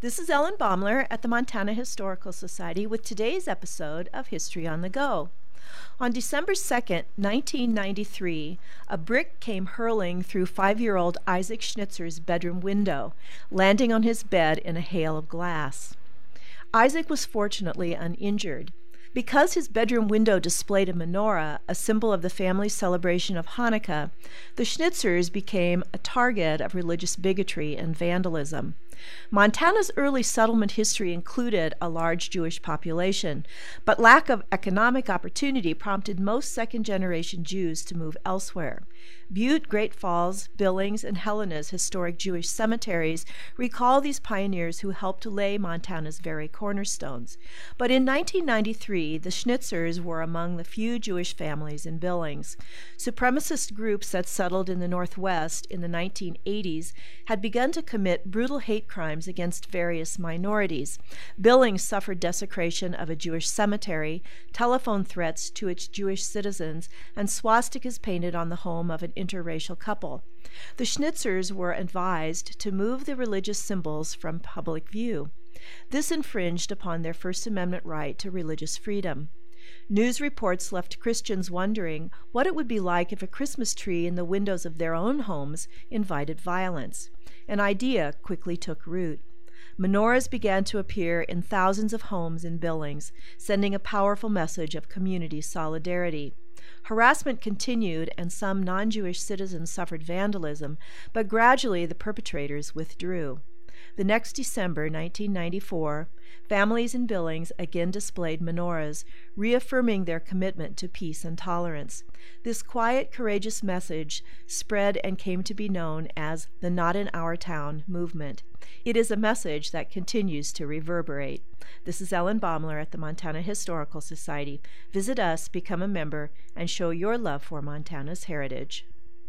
This is Ellen Baumler at the Montana Historical Society with today's episode of History on the Go. On December 2nd, 1993, a brick came hurling through five year old Isaac Schnitzer's bedroom window, landing on his bed in a hail of glass. Isaac was fortunately uninjured. Because his bedroom window displayed a menorah, a symbol of the family's celebration of Hanukkah, the Schnitzers became a target of religious bigotry and vandalism. Montana's early settlement history included a large Jewish population, but lack of economic opportunity prompted most second generation Jews to move elsewhere. Butte, Great Falls, Billings, and Helena's historic Jewish cemeteries recall these pioneers who helped lay Montana's very cornerstones. But in 1993, the Schnitzers were among the few Jewish families in Billings. Supremacist groups that settled in the Northwest in the 1980s had begun to commit brutal hate crimes against various minorities. Billings suffered desecration of a Jewish cemetery, telephone threats to its Jewish citizens, and swastikas painted on the home of an interracial couple. The Schnitzers were advised to move the religious symbols from public view. This infringed upon their First Amendment right to religious freedom. News reports left Christians wondering what it would be like if a Christmas tree in the windows of their own homes invited violence. An idea quickly took root. Menorahs began to appear in thousands of homes in Billings, sending a powerful message of community solidarity. Harassment continued, and some non Jewish citizens suffered vandalism, but gradually the perpetrators withdrew. The next December, 1994, families in Billings again displayed menorahs, reaffirming their commitment to peace and tolerance. This quiet, courageous message spread and came to be known as the Not in Our Town movement. It is a message that continues to reverberate. This is Ellen Baumler at the Montana Historical Society. Visit us, become a member, and show your love for Montana's heritage.